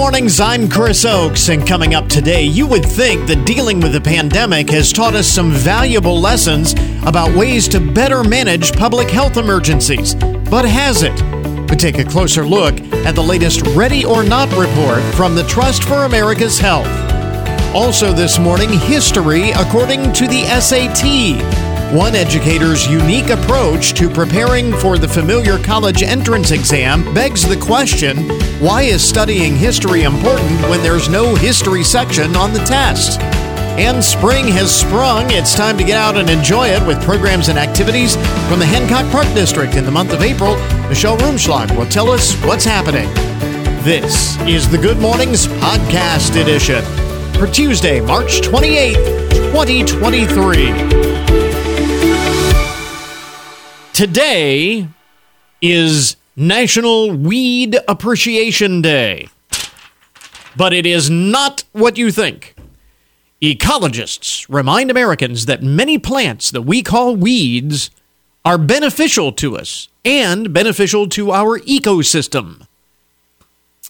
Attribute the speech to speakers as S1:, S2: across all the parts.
S1: mornings, I'm Chris Oakes, and coming up today, you would think that dealing with the pandemic has taught us some valuable lessons about ways to better manage public health emergencies. But has it? We take a closer look at the latest Ready or Not report from the Trust for America's Health. Also, this morning, history according to the SAT. One educator's unique approach to preparing for the familiar college entrance exam begs the question why is studying history important when there's no history section on the test? And spring has sprung. It's time to get out and enjoy it with programs and activities from the Hancock Park District in the month of April. Michelle Rumschlag will tell us what's happening. This is the Good Mornings Podcast Edition for Tuesday, March 28th, 2023. Today is National Weed Appreciation Day. But it is not what you think. Ecologists remind Americans that many plants that we call weeds are beneficial to us and beneficial to our ecosystem.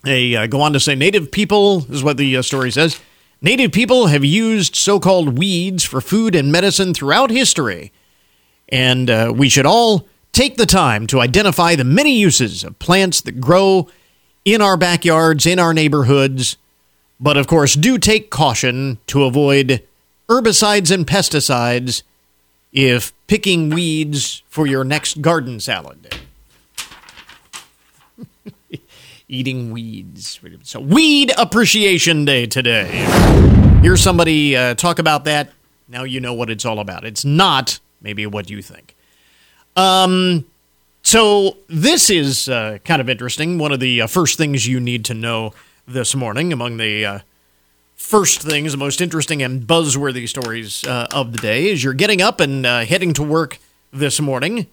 S1: They uh, go on to say native people, is what the uh, story says. Native people have used so called weeds for food and medicine throughout history and uh, we should all take the time to identify the many uses of plants that grow in our backyards, in our neighborhoods. But of course, do take caution to avoid herbicides and pesticides if picking weeds for your next garden salad. Eating weeds. So, Weed Appreciation Day today. Hear somebody uh, talk about that. Now you know what it's all about. It's not maybe what you think. Um, so this is uh, kind of interesting. One of the uh, first things you need to know this morning, among the uh, first things, the most interesting and buzzworthy stories uh, of the day, is you're getting up and uh, heading to work this morning.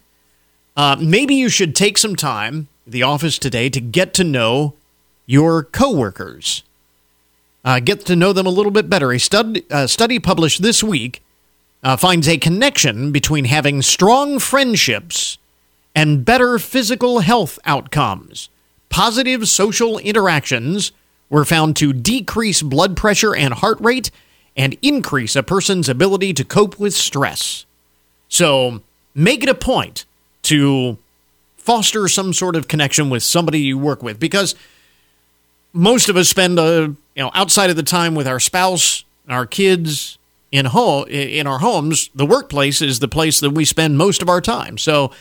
S1: Uh, maybe you should take some time the office today to get to know your coworkers. Get to know them a little bit better. A stud, study published this week uh, finds a connection between having strong friendships and better physical health outcomes. Positive social interactions were found to decrease blood pressure and heart rate and increase a person's ability to cope with stress. So, make it a point to foster some sort of connection with somebody you work with because most of us spend a, uh, you know outside of the time with our spouse, our kids, in home in our homes, the workplace is the place that we spend most of our time. So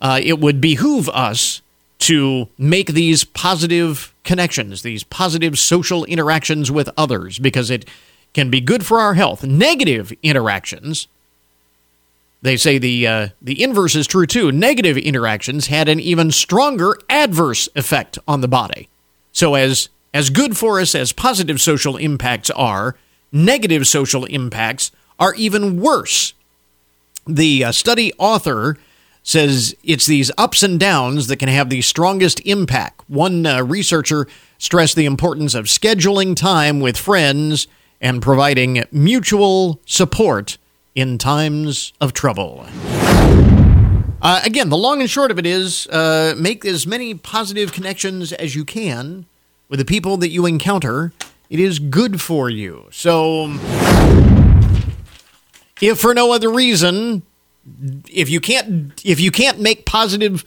S1: uh, it would behoove us to make these positive connections, these positive social interactions with others, because it can be good for our health. Negative interactions, they say the uh, the inverse is true too. Negative interactions had an even stronger adverse effect on the body. So as as good for us as positive social impacts are, negative social impacts are even worse. The uh, study author says it's these ups and downs that can have the strongest impact. One uh, researcher stressed the importance of scheduling time with friends and providing mutual support in times of trouble. Uh, again, the long and short of it is uh, make as many positive connections as you can with the people that you encounter it is good for you. So, if for no other reason, if you can't if you can't make positive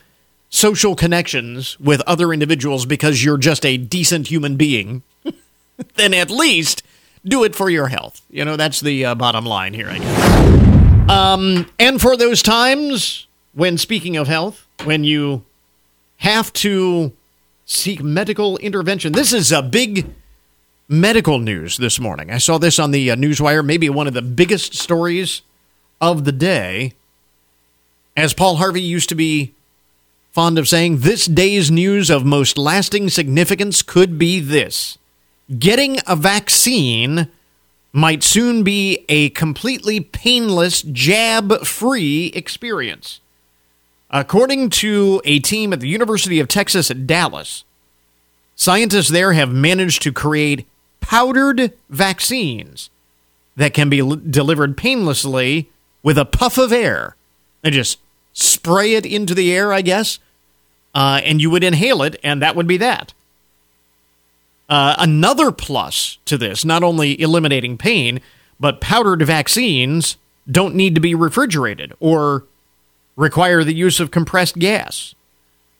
S1: social connections with other individuals because you're just a decent human being, then at least do it for your health. You know, that's the uh, bottom line here, I guess. Um, and for those times when, speaking of health, when you have to seek medical intervention, this is a big medical news this morning. I saw this on the uh, Newswire, maybe one of the biggest stories of the day. As Paul Harvey used to be fond of saying, this day's news of most lasting significance could be this getting a vaccine might soon be a completely painless, jab free experience. According to a team at the University of Texas at Dallas, scientists there have managed to create powdered vaccines that can be l- delivered painlessly with a puff of air. They just spray it into the air, I guess, uh, and you would inhale it, and that would be that. Uh, another plus to this, not only eliminating pain, but powdered vaccines don't need to be refrigerated or require the use of compressed gas.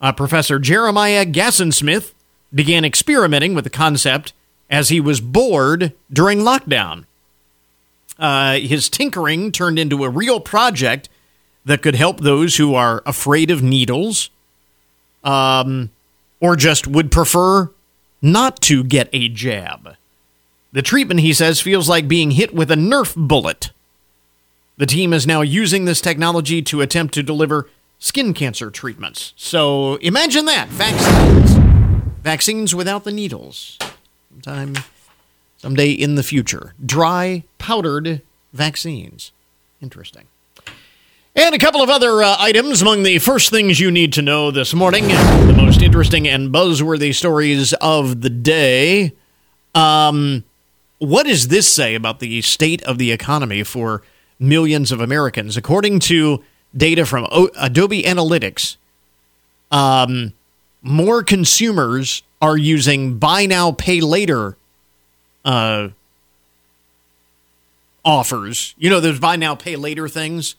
S1: Uh, Professor Jeremiah Gassensmith began experimenting with the concept as he was bored during lockdown. Uh, his tinkering turned into a real project that could help those who are afraid of needles um, or just would prefer not to get a jab. The treatment, he says, feels like being hit with a Nerf bullet. The team is now using this technology to attempt to deliver skin cancer treatments. So imagine that vaccines. Vaccines without the needles. Sometime, someday in the future. Dry, powdered vaccines. Interesting. And a couple of other uh, items among the first things you need to know this morning. The most interesting and buzzworthy stories of the day. Um, what does this say about the state of the economy for millions of Americans? According to data from o- Adobe Analytics, um, more consumers are using buy now, pay later uh, offers. You know, those buy now, pay later things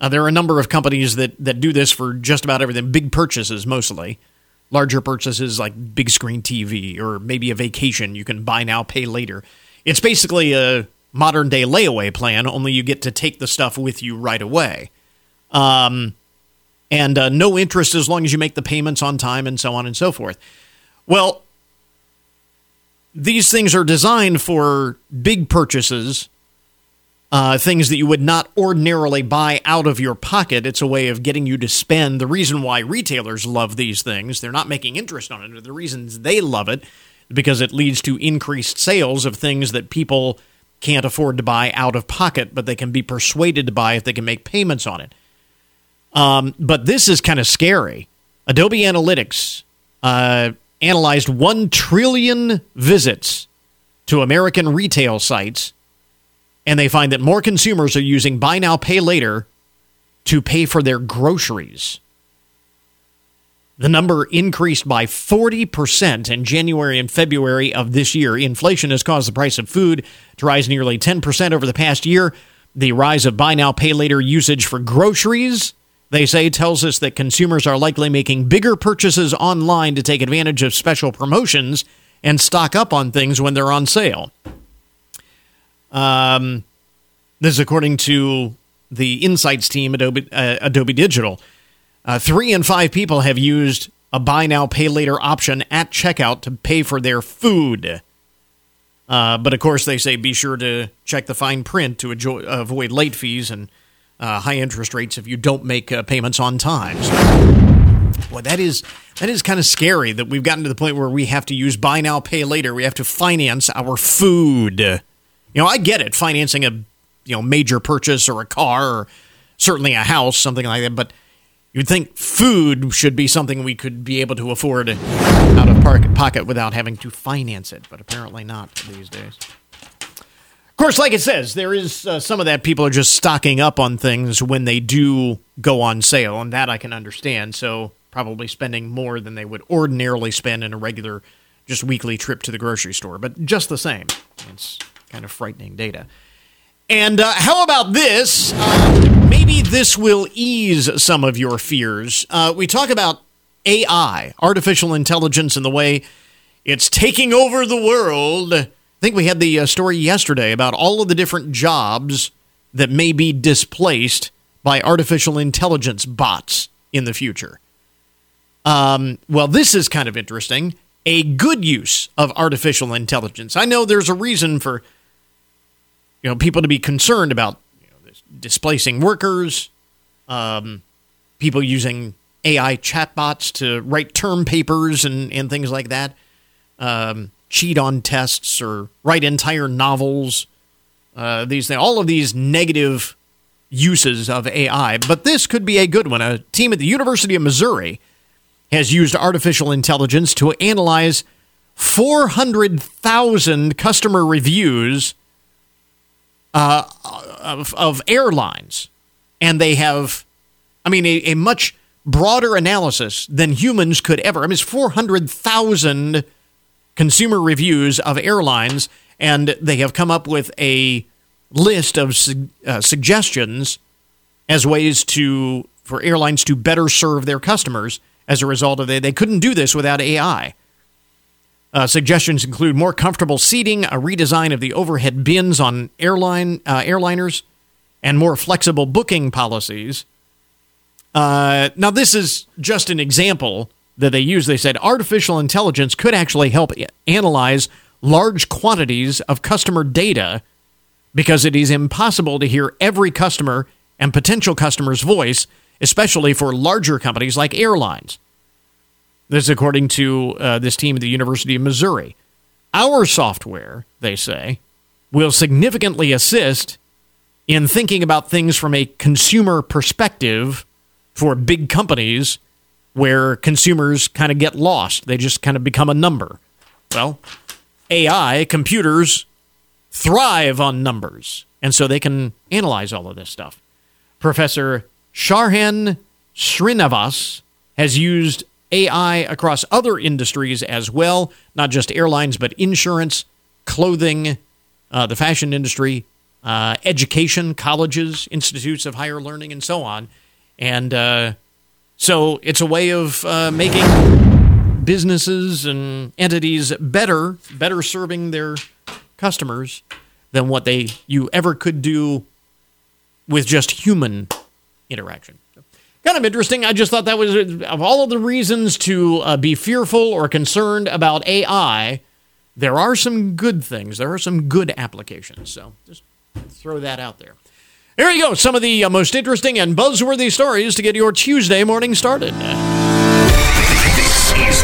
S1: uh, there are a number of companies that, that do this for just about everything, big purchases mostly. Larger purchases like big screen TV or maybe a vacation you can buy now, pay later. It's basically a modern day layaway plan, only you get to take the stuff with you right away. Um, and uh, no interest as long as you make the payments on time and so on and so forth. Well, these things are designed for big purchases uh, things that you would not ordinarily buy out of your pocket. It's a way of getting you to spend. The reason why retailers love these things, they're not making interest on it. The reasons they love it because it leads to increased sales of things that people can't afford to buy out of pocket, but they can be persuaded to buy if they can make payments on it. Um, but this is kind of scary. Adobe Analytics uh, analyzed 1 trillion visits to American retail sites and they find that more consumers are using buy now, pay later to pay for their groceries. The number increased by 40% in January and February of this year. Inflation has caused the price of food to rise nearly 10% over the past year. The rise of buy now, pay later usage for groceries, they say, tells us that consumers are likely making bigger purchases online to take advantage of special promotions and stock up on things when they're on sale. Um, this is according to the insights team at Adobe, uh, Adobe Digital. Uh, three in five people have used a buy now, pay later option at checkout to pay for their food. Uh, but of course, they say be sure to check the fine print to enjoy, avoid late fees and uh, high interest rates if you don't make uh, payments on time. So, boy, that is that is kind of scary that we've gotten to the point where we have to use buy now, pay later. We have to finance our food. You know, I get it, financing a you know major purchase or a car or certainly a house, something like that, but you'd think food should be something we could be able to afford out of pocket without having to finance it, but apparently not these days. Of course, like it says, there is uh, some of that people are just stocking up on things when they do go on sale, and that I can understand. So, probably spending more than they would ordinarily spend in a regular, just weekly trip to the grocery store. But just the same, it's kind of frightening data. And uh, how about this? Uh, maybe this will ease some of your fears. Uh, we talk about AI, artificial intelligence, and the way it's taking over the world. I think we had the uh, story yesterday about all of the different jobs that may be displaced by artificial intelligence bots in the future. Um, well, this is kind of interesting. A good use of artificial intelligence. I know there's a reason for you know people to be concerned about you know, displacing workers, um, people using AI chatbots to write term papers and, and things like that, um, cheat on tests or write entire novels. Uh, these all of these negative uses of AI, but this could be a good one. A team at the University of Missouri has used artificial intelligence to analyze 400,000 customer reviews uh, of, of airlines, and they have, I mean, a, a much broader analysis than humans could ever. I mean, it's 400,000 consumer reviews of airlines, and they have come up with a list of uh, suggestions as ways to for airlines to better serve their customers as a result of it. They couldn't do this without AI. Uh, suggestions include more comfortable seating, a redesign of the overhead bins on airline uh, airliners, and more flexible booking policies. Uh, now, this is just an example that they use. They said artificial intelligence could actually help analyze large quantities of customer data because it is impossible to hear every customer and potential customer's voice, especially for larger companies like airlines. This is according to uh, this team at the University of Missouri. Our software, they say, will significantly assist in thinking about things from a consumer perspective for big companies where consumers kind of get lost. They just kind of become a number. Well, AI, computers, thrive on numbers, and so they can analyze all of this stuff. Professor Sharan Srinivas has used AI across other industries as well, not just airlines, but insurance, clothing, uh, the fashion industry, uh, education, colleges, institutes of higher learning, and so on. And uh, so it's a way of uh, making businesses and entities better, better serving their customers than what they you ever could do with just human interaction. Kind of interesting. I just thought that was of all of the reasons to uh, be fearful or concerned about AI. There are some good things. There are some good applications. So just throw that out there. Here you go. Some of the uh, most interesting and buzzworthy stories to get your Tuesday morning started.
S2: This is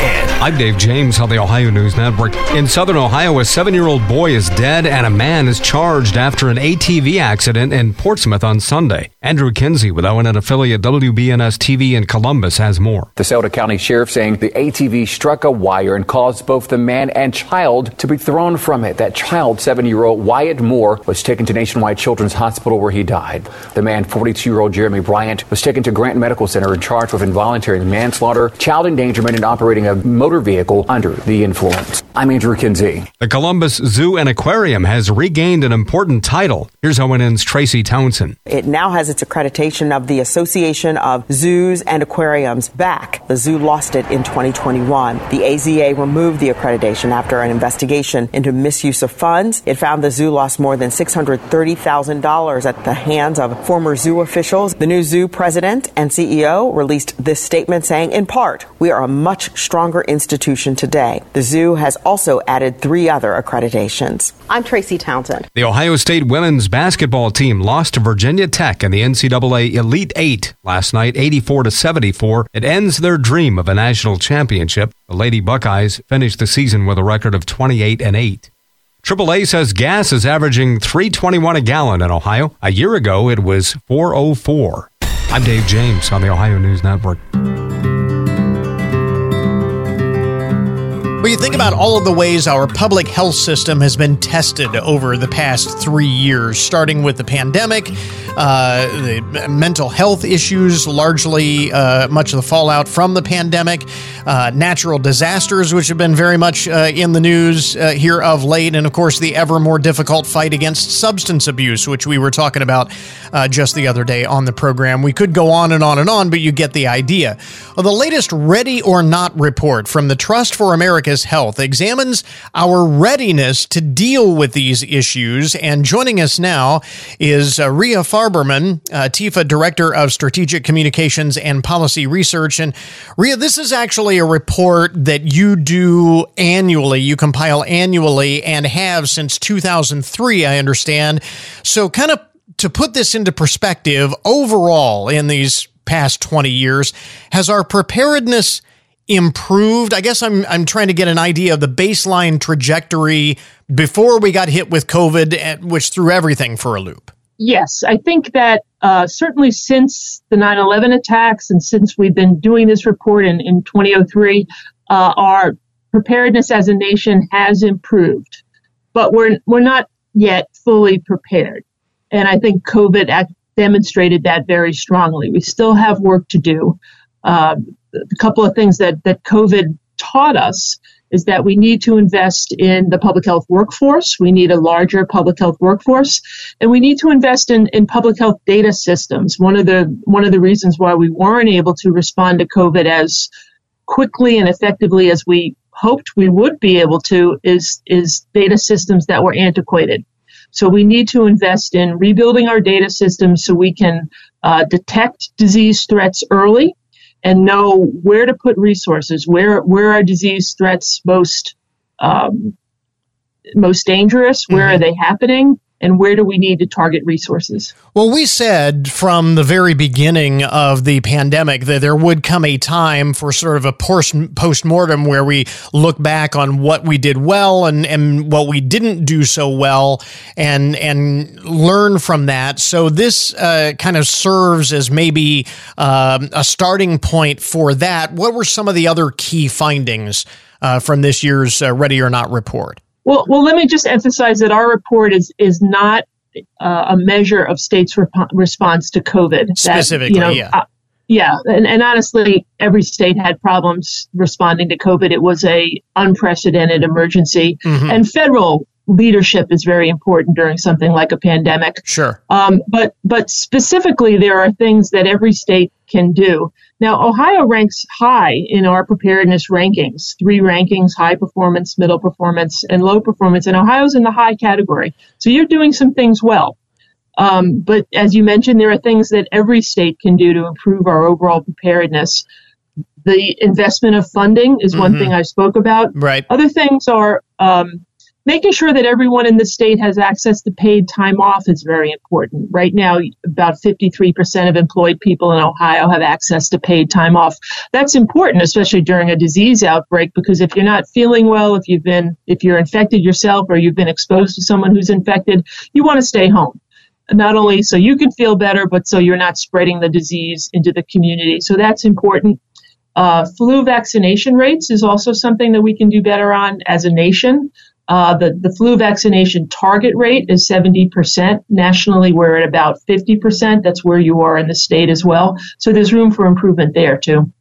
S2: ONN.
S3: I'm Dave James on the Ohio News Network. In southern Ohio, a seven year old boy is dead and a man is charged after an ATV accident in Portsmouth on Sunday. Andrew Kinsey with ONN affiliate WBNS TV in Columbus has more.
S4: The Scioto County Sheriff saying the ATV struck a wire and caused both the man and child to be thrown from it. That child, seven year old Wyatt Moore, was taken to Nationwide Children's Hospital where he died. The man, 42 year old Jeremy Bryant, was taken to Grant Medical Center and charged with involuntary manslaughter, child endangerment, and operating a motor vehicle under the influence. I'm Andrew Kinsey.
S3: The Columbus Zoo and Aquarium has regained an important title. Here's ONN's Tracy Townsend.
S5: It now has its accreditation of the Association of Zoos and Aquariums back. The zoo lost it in 2021. The AZA removed the accreditation after an investigation into misuse of funds. It found the zoo lost more than $630,000 at the hands of former zoo officials. The new zoo president and CEO released this statement saying, in part, we are a much stronger institution today. The zoo has also added three other accreditations. I'm Tracy Townsend.
S3: The Ohio State women's basketball team lost to Virginia Tech in the NCAA Elite Eight last night, 84 to 74. It ends their dream of a national championship. The Lady Buckeyes finished the season with a record of 28 and 8. AAA says gas is averaging 321 a gallon in Ohio. A year ago, it was 404. I'm Dave James on the Ohio News Network.
S1: Well, you think about all of the ways our public health system has been tested over the past three years, starting with the pandemic, uh, the mental health issues, largely uh, much of the fallout from the pandemic, uh, natural disasters, which have been very much uh, in the news uh, here of late, and of course, the ever more difficult fight against substance abuse, which we were talking about uh, just the other day on the program. We could go on and on and on, but you get the idea. Well, the latest Ready or Not report from the Trust for America's Health examines our readiness to deal with these issues. And joining us now is uh, Rhea Farberman, uh, TFAH Director of Strategic Communications and Policy Research. And Rhea, this is actually a report that you do annually, you compile annually, and have since 2003, I understand. So, kind of to put this into perspective, overall, in these past 20 years, has our preparedness improved? I guess I'm I'm trying to get an idea of the baseline trajectory before we got hit with COVID, which threw everything for a loop.
S6: Yes, I think that uh, certainly since the 9 11 attacks and since we've been doing this report in, in 2003, uh, our preparedness as a nation has improved. But we're, we're not yet fully prepared. And I think COVID demonstrated that very strongly. We still have work to do. Um, a couple of things that, that COVID taught us is that we need to invest in the public health workforce. We need a larger public health workforce, and we need to invest in, in public health data systems. One of the one of the reasons why we weren't able to respond to COVID as quickly and effectively as we hoped we would be able to is is data systems that were antiquated. So we need to invest in rebuilding our data systems so we can uh, detect disease threats early and know where to put resources, where where are disease threats most um, most dangerous, where mm-hmm. are they happening, and where do we need to target resources?
S1: Well, we said from the very beginning of the pandemic that there would come a time for sort of a post mortem where we look back on what we did well and, and what we didn't do so well and and learn from that. So this uh, kind of serves as maybe um, a starting point for that. What were some of the other key findings uh, from this year's uh, Ready or Not report?
S6: Well, well, let me just emphasize that our report is is not uh, a measure of states' rep- response to COVID. That,
S1: Specifically, you know, yeah. Uh,
S6: yeah, and, and honestly, every state had problems responding to COVID. It was a unprecedented emergency, mm-hmm. and federal leadership is very important during something like a pandemic.
S1: Sure.
S6: Um, but but specifically, there are things that every state can do. Now, Ohio ranks high in our preparedness rankings. Three rankings: high performance, middle performance, and low performance. And Ohio's in the high category. So you're doing some things well. Um, but as you mentioned, there are things that every state can do to improve our overall preparedness. The investment of funding is mm-hmm. one thing I spoke about.
S1: Right.
S6: Other things are um, making sure that everyone in the state has access to paid time off is very important. Right now, about 53% of employed people in Ohio have access to paid time off. That's important, especially during a disease outbreak, because if you're not feeling well, if you've been, if you're infected yourself or you've been exposed to someone who's infected, you want to stay home. Not only so you can feel better, but so you're not spreading the disease into the community. So that's important. Uh, flu vaccination rates is also something that we can do better on as a nation. Uh, the, the flu vaccination target rate is 70%. Nationally, we're at about 50%. That's where you are in the state as well. So there's room for improvement there, too.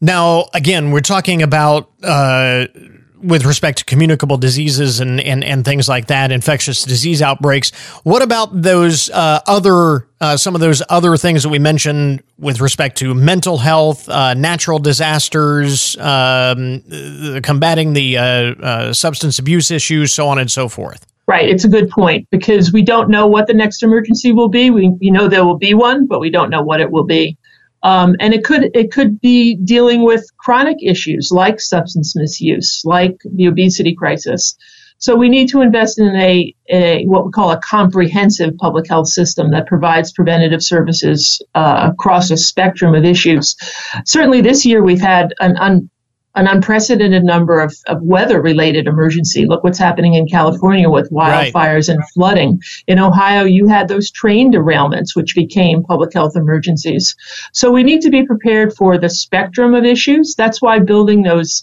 S1: Now, again, we're talking about uh, with respect to communicable diseases and, and, and things like that, infectious disease outbreaks. What about those uh, other, uh, some of those other things that we mentioned with respect to mental health, uh, natural disasters, um, combating the uh, uh, substance abuse issues, so on and so forth?
S6: Right, it's a good point because we don't know what the next emergency will be. We, we know there will be one, but we don't know what it will be. Um, and it could it could be dealing with chronic issues like substance misuse, like the obesity crisis. So we need to invest in a, a what we call a comprehensive public health system that provides preventative services uh, across a spectrum of issues. Certainly, this year we've had an un, an unprecedented number of, of weather related emergency. Look what's happening in California with wildfires right. and flooding. In Ohio, you had those train derailments, which became public health emergencies. So we need to be prepared for the spectrum of issues. That's why building those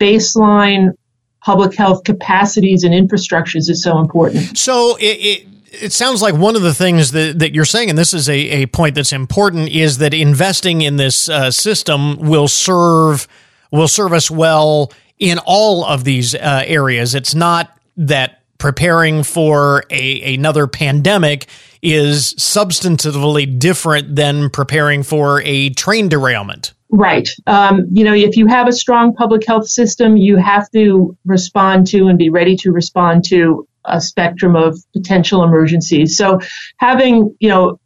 S6: baseline public health capacities and infrastructures is so important.
S1: So it, it it sounds like one of the things that, that you're saying, and this is a, a point that's important, is that investing in this uh, system will serve will serve us well in all of these uh, areas. It's not that preparing for a another pandemic is substantively different than preparing for a train derailment.
S6: Right. Um, you know, if you have a strong public health system, you have to respond to and be ready to respond to a spectrum of potential emergencies. So having, you know,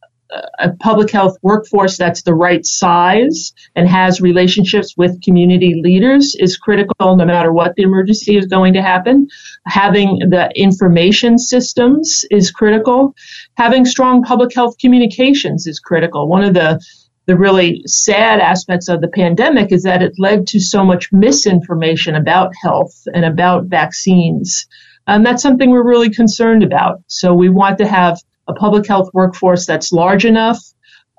S6: a public health workforce that's the right size and has relationships with community leaders is critical no matter what the emergency is going to happen. Having the information systems is critical. Having strong public health communications is critical. One of the the really sad aspects of the pandemic is that it led to so much misinformation about health and about vaccines. And that's something we're really concerned about. So we want to have a public health workforce that's large enough,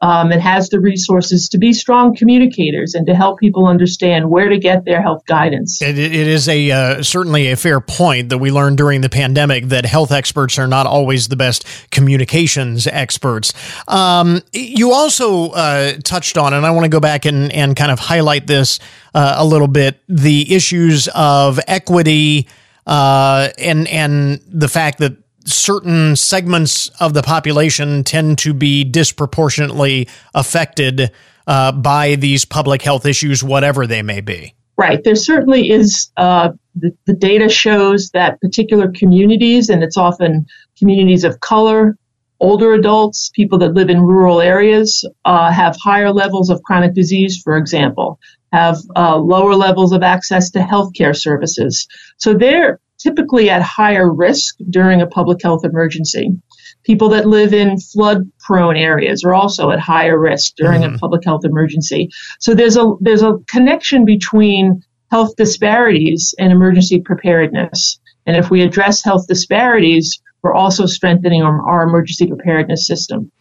S6: um, and has the resources to be strong communicators and to help people understand where to get their health guidance.
S1: it, it is a uh, certainly a fair point that we learned during the pandemic that health experts are not always the best communications experts. Um, you also uh, touched on, and I want to go back and, and kind of highlight this uh, a little bit: the issues of equity uh, and and the fact that certain segments of the population tend to be disproportionately affected uh, by these public health issues, whatever they may be.
S6: Right. There certainly is, uh, the, the data shows that particular communities, and it's often communities of color, older adults, people that live in rural areas, uh, have higher levels of chronic disease, for example, have uh, lower levels of access to healthcare services. So they're typically at higher risk during a public health emergency. People that live in flood prone areas are also at higher risk during mm-hmm. a public health emergency. So there's a there's a connection between health disparities and emergency preparedness. And if we address health disparities, we're also strengthening our, our, emergency preparedness system.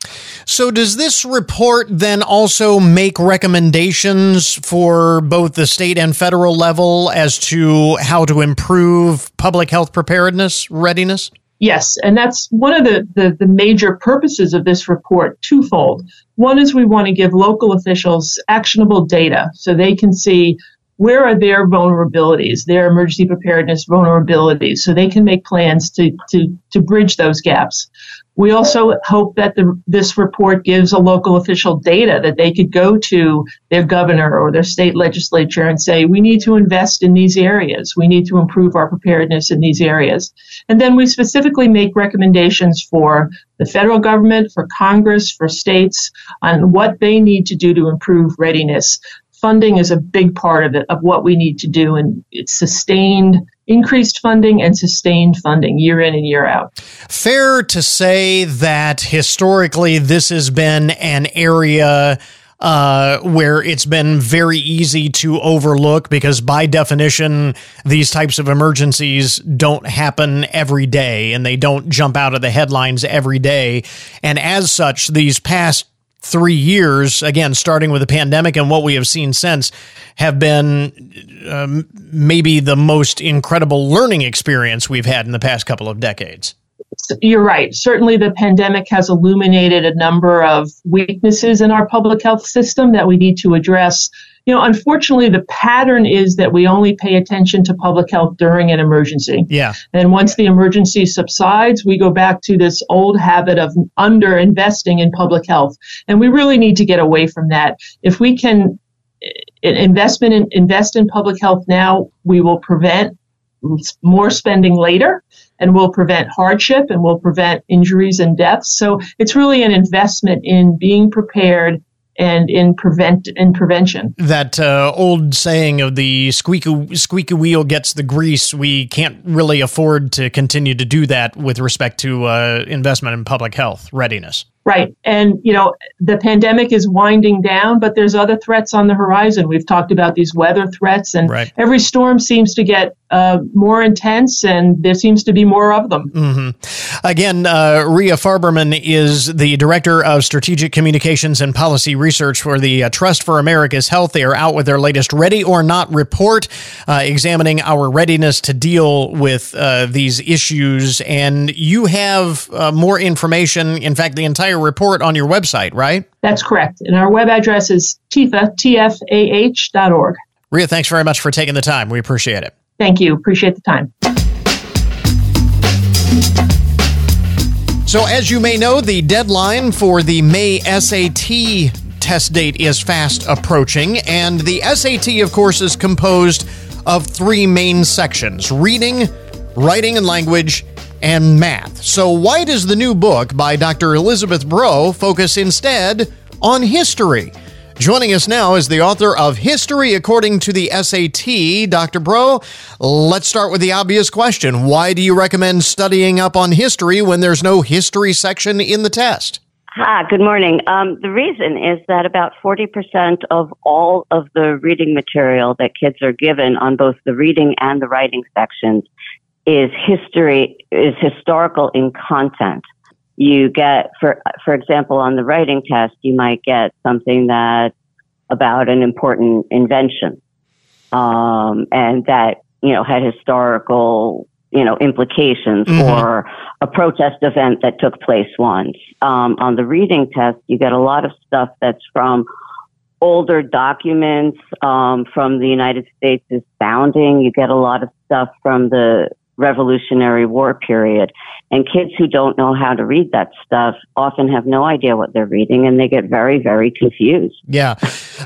S1: So, does this report then also make recommendations for both the state and federal level as to how to improve public health preparedness readiness?
S6: Yes, and that's one of the, the, the, major purposes of this report, twofold. One is we want to give local officials actionable data so they can see where are their vulnerabilities, their emergency preparedness vulnerabilities, so they can make plans to, to, to bridge those gaps. We also hope that the, this report gives a local official data that they could go to their governor or their state legislature and say, we need to invest in these areas. We need to improve our preparedness in these areas. And then we specifically make recommendations for the federal government, for Congress, for states on what they need to do to improve readiness funding is a big part of it, of what we need to do. And it's sustained, increased funding and sustained funding year in and year out.
S1: Fair to say that historically this has been an area. Uh, where it's been very easy to overlook because, by definition, these types of emergencies don't happen every day and they don't jump out of the headlines every day. And as such, these past three years, again, starting with the pandemic and what we have seen since, have been um, maybe the most incredible learning experience we've had in the past couple of decades.
S6: You're right. Certainly, the pandemic has illuminated a number of weaknesses in our public health system that we need to address you know, unfortunately, the pattern is that we only pay attention to public health during an emergency.
S1: Yeah.
S6: And once the emergency subsides, we go back to this old habit of under investing in public health. And we really need to get away from that. If we can eh, investment in, invest in public health now, we will prevent more spending later and will prevent hardship and will prevent injuries and deaths. So it's really an investment in being prepared and in prevent in prevention.
S1: That uh, old saying of the squeaky squeaky wheel gets the grease. We can't really afford to continue to do that with respect to uh, investment in public health readiness.
S6: Right. And, you know, the pandemic is winding down, but there's other threats on the horizon. We've talked about these weather threats, and right. every storm seems to get uh, more intense, and there seems to be more of them.
S1: Mm-hmm. Again, uh, Rhea Farberman is the Director of Strategic Communications and Policy Research for the uh, Trust for America's Health. They are out with their latest Ready or Not report, uh, examining our readiness to deal with uh, these issues. And you have uh, more information, in fact, the entire report on your website, right?
S6: That's correct. And our web address is dot org.
S1: Rhea, thanks very much for taking the time. We appreciate it.
S6: Thank you. Appreciate the time.
S1: So, as you may know, the deadline for the May SAT test date is fast approaching, and the SAT, of course, is composed of three main sections reading, writing and language, and math. So, why does the new book by Dr. Elizabeth Breaux focus instead on history? Joining us now is the author of History According to the SAT, Dr. Breaux. Let's start with the obvious question Why do you recommend studying up on history when there's no history section in the test?
S7: Hi, good morning. Um, the reason is that about 40% of all of the reading material that kids are given on both the reading and the writing sections is history, is historical in content. You get, for for example, on the writing test, you might get something that about an important invention, um, and that you know had historical you know implications
S1: Mhm.
S7: or a protest event that took place once. Um, on the reading test, you get a lot of stuff that's from older documents um, from the United States' founding. You get a lot of stuff from the Revolutionary War period. And kids who don't know how to read that stuff often have no idea what they're reading and they get very, very confused.
S1: Yeah.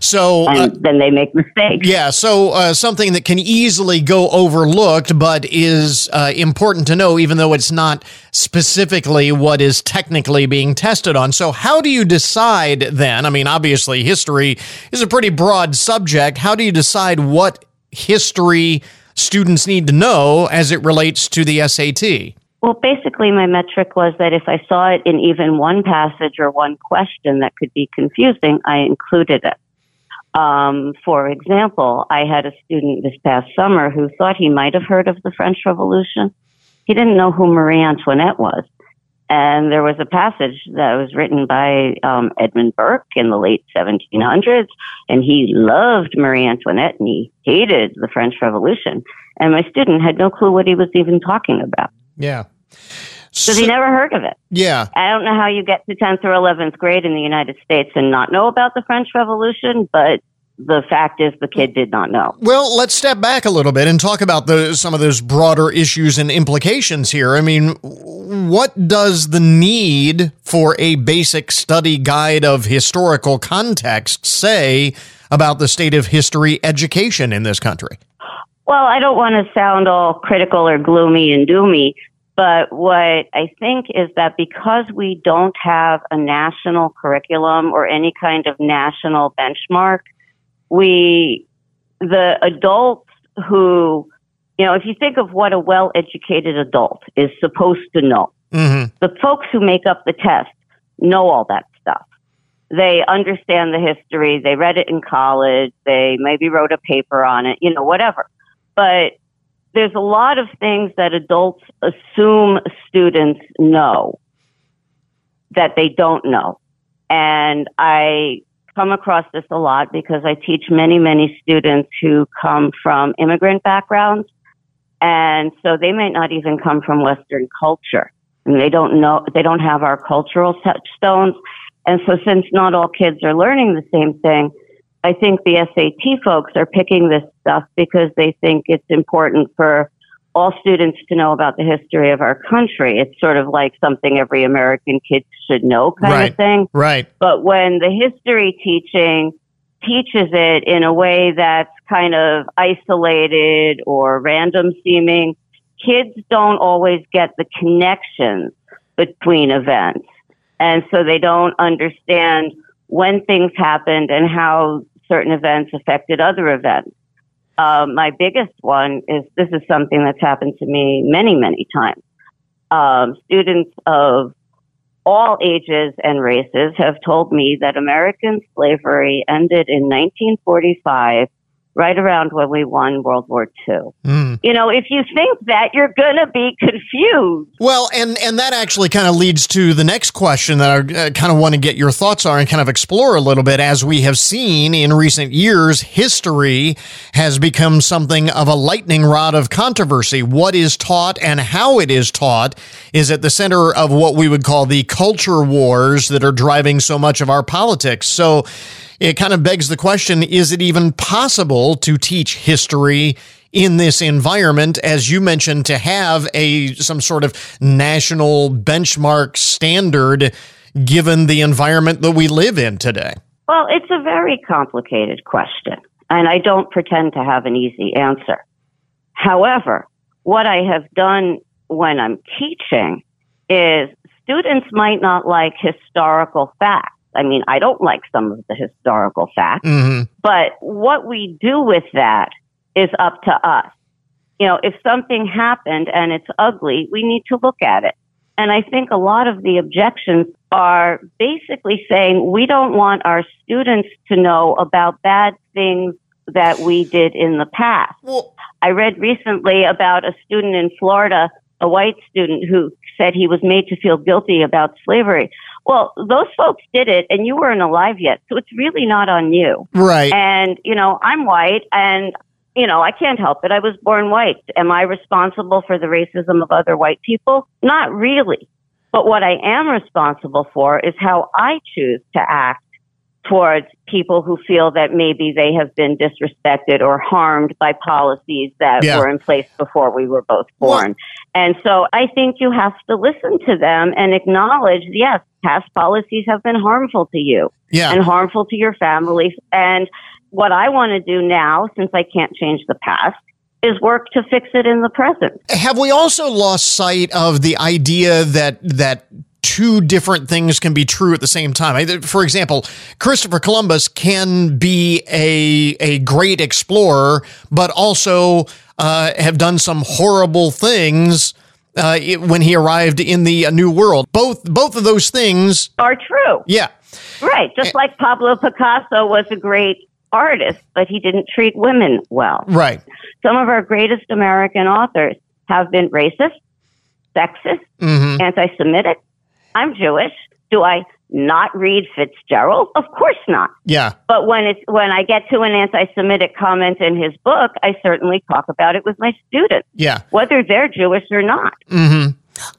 S1: So, uh,
S7: then they make mistakes.
S1: yeah. So, uh, something that can easily go overlooked, but is uh, important to know, even though it's not specifically what is technically being tested on. So, how do you decide then? I mean, obviously, history is a pretty broad subject. How do you decide what history students need to know as it relates to the SAT?
S7: Well, basically, my metric was that if I saw it in even one passage or one question that could be confusing, I included it. Um, for example, I had a student this past summer who thought he might have heard of the French Revolution. He didn't know who Marie Antoinette was. And there was a passage that was written by um, Edmund Burke in the late 1700s, and he loved Marie Antoinette and he hated the French Revolution. And my student had no clue what he was even talking about
S1: Yeah.
S7: because he never heard of it.
S1: yeah.
S7: I don't know how you get to 10th or 11th grade in the United States and not know about the French Revolution, but the fact is the kid did not know.
S1: Well, let's step back a little bit and talk about the, some of those broader issues and implications here. I mean, what does the need for a basic study guide of historical context say about the state of history education in this country?
S7: Well, I don't want to sound all critical or gloomy and doomy, but what I think is that because we don't have a national curriculum or any kind of national benchmark, we, the adults who, you know, if you think of what a well educated adult is supposed to know,
S1: Mm-hmm.
S7: the folks who make up the test know all that stuff. They understand the history. They read it in college. They maybe wrote a paper on it, you know, whatever. But there's a lot of things that adults assume students know that they don't know. And I come across this a lot because I teach many, many students who come from immigrant backgrounds. And so they might not even come from Western culture and they don't know, they don't have our cultural touchstones. And so since not all kids are learning the same thing, I think the SAT folks are picking this stuff because they think it's important for all students to know about the history of our country. It's sort of like something every American kid should know kind
S1: Right.
S7: of thing.
S1: Right.
S7: But when the history teaching teaches it in a way that's kind of isolated or random seeming, kids don't always get the connections between events. And so they don't understand when things happened and how certain events affected other events. Um, my biggest one is this is something that's happened to me many, many times. Um, students of all ages and races have told me that American slavery ended in 1945, right around when we won World War II.
S1: Mm.
S7: You know, if you think that, you're going to be confused.
S1: Well, and and that actually kind of leads to the next question that I uh, kind of want to get your thoughts on and kind of explore a little bit. As we have seen in recent years, history has become something of a lightning rod of controversy. What is taught and how it is taught is at the center of what we would call the culture wars that are driving so much of our politics. So. It kind of begs the question is it even possible to teach history in this environment as you mentioned to have a some sort of national benchmark standard given the environment that we live in today
S7: Well, it's a very complicated question, and I don't pretend to have an easy answer. However, what I have done when I'm teaching is students might not like historical facts. I mean, I don't like some of the historical facts,
S1: hmm
S7: but what we do with that is up to us. You know, if something happened and it's ugly, we need to look at it. And I think a lot of the objections are basically saying we don't want our students to know about bad things that we did in the past.
S1: well
S7: I read recently about a student in Florida a white student who said he was made to feel guilty about slavery. Well, those folks did it and you weren't alive yet. So it's really not on you.
S1: Right.
S7: And, you know, I'm white and, you know, I can't help it. I was born white. Am I responsible for the racism of other white people? Not really. But what I am responsible for is how I choose to act towards people who feel that maybe they have been disrespected or harmed by policies that
S1: Yeah.
S7: were in place before we were both born. And so I think you have to listen to them and acknowledge, yes, past policies have been harmful to you
S1: Yeah.
S7: and harmful to your family. And what I want to do now, since I can't change the past, is work to fix it in the present.
S1: Have we also lost sight of the idea that that two different things can be true at the same time? For example, Christopher Columbus can be a a great explorer, but also uh, have done some horrible things uh, it- when he arrived in the uh, New World. Both both of those things,
S7: Are true.
S1: yeah,
S7: Right. Just like Pablo Picasso was a great artist, but he didn't treat women well.
S1: right,
S7: Some of our greatest American authors have been racist, sexist,
S1: hmm
S7: anti Semitic. I'm Jewish. Do I not read Fitzgerald? Of course not.
S1: yeah.
S7: But when it's when I get to an anti-Semitic comment in his book, I certainly talk about it with my students,
S1: Yeah.
S7: whether they're Jewish or not.
S1: hmm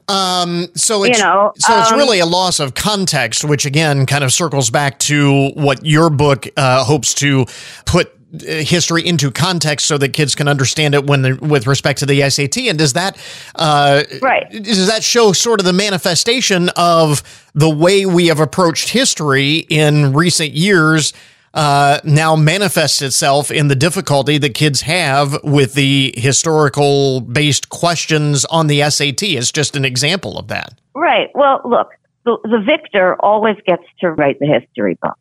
S1: Um, so it's
S7: You know,
S1: so it's
S7: um,
S1: really a loss of context, which again kind of circles back to what your book uh, hopes to put history into context so that kids can understand it when with respect to the SAT. And does that uh,
S7: Right.
S1: does that show sort of the manifestation of the way we have approached history in recent years? Uh, now manifests itself in the difficulty that kids have with the historical based questions on the SAT. It's just an example of that.
S7: Right. Well, look, the, the victor always gets to write the history books.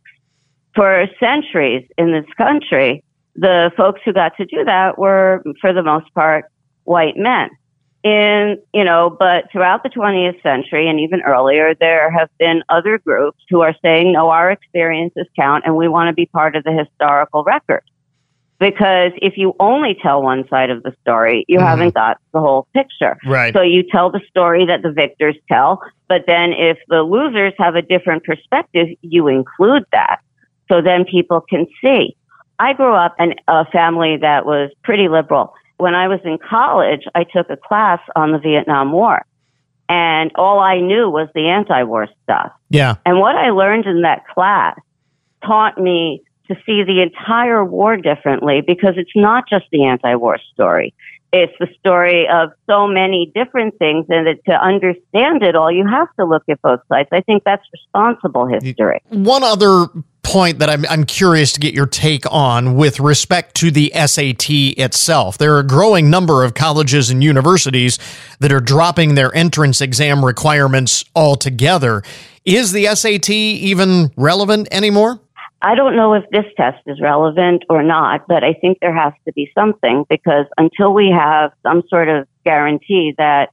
S7: For centuries in this country, the folks who got to do that were, for the most part, white men. In, you know, but throughout the 20th century and even earlier, there have been other groups who are saying, no, our experiences count and we want to be part of the historical record. Because if you only tell one side of the story, you
S1: Mhm.
S7: haven't got the whole picture.
S1: Right.
S7: So you tell the story that the victors tell, but then if the losers have a different perspective, you include that. So then people can see. I grew up in a family that was pretty liberal. When I was in college, I took a class on the Vietnam War. And all I knew was the anti-war stuff.
S1: yeah.
S7: And what I learned in that class taught me to see the entire war differently because it's not just the anti-war story. It's the story of so many different things and that to understand it all, you have to look at both sides. I think that's responsible history.
S1: One other point that I'm, I'm curious to get your take on with respect to the SAT itself. There are a growing number of colleges and universities that are dropping their entrance exam requirements altogether. Is the SAT even relevant anymore?
S7: I don't know if this test is relevant or not, but I think there has to be something because until we have some sort of guarantee that,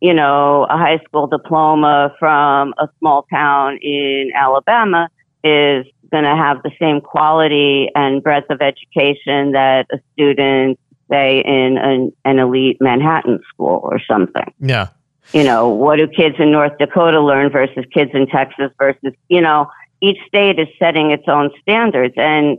S7: you know, a high school diploma from a small town in Alabama is going to have the same quality and breadth of education that a student, say, in an, an elite Manhattan school or something
S1: Yeah.
S7: you know, what do kids in North Dakota learn versus kids in Texas versus, you know, each state is setting its own standards. And,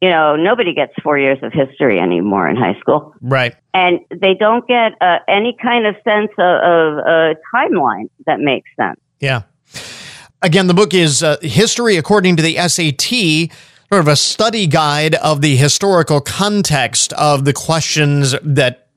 S7: you know, nobody gets four years of history anymore in high school.
S1: Right.
S7: And they don't get uh, any kind of sense of, of a timeline that makes sense.
S1: Yeah. Again, the book is uh, History According to the SAT, sort of a study guide of the historical context of the questions that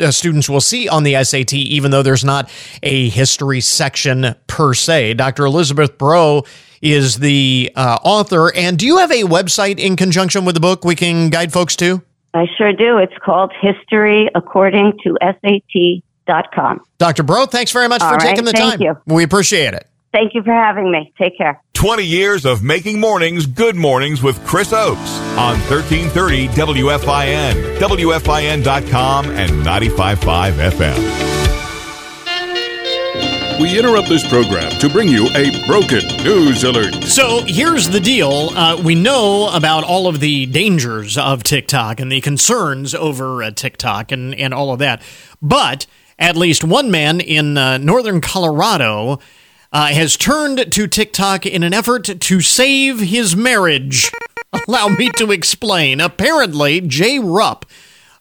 S1: uh, students will see on the SAT, even though there's not a history section per se. Dr. Elizabeth Bro is the uh, author. And do you have a website in conjunction with the book we can guide folks to?
S7: I sure do. It's called History According to SAT.com.
S1: Dr. Bro, thanks very much
S7: All
S1: for
S7: right,
S1: taking the time.
S7: you.
S1: We appreciate it.
S7: Thank you for having me. Take care.
S2: 20 years of making mornings good mornings with Chris Oakes on 1330 WFIN, WFIN.com, and 95.5 FM.
S8: We interrupt this program to bring you a broken news alert.
S1: So here's the deal. Uh, we know about all of the dangers of TikTok and the concerns over uh, TikTok and, and all of that. But At least one man in uh, northern Colorado uh, has turned to TikTok in an effort to save his marriage. Allow me to explain. Apparently, Jay Rupp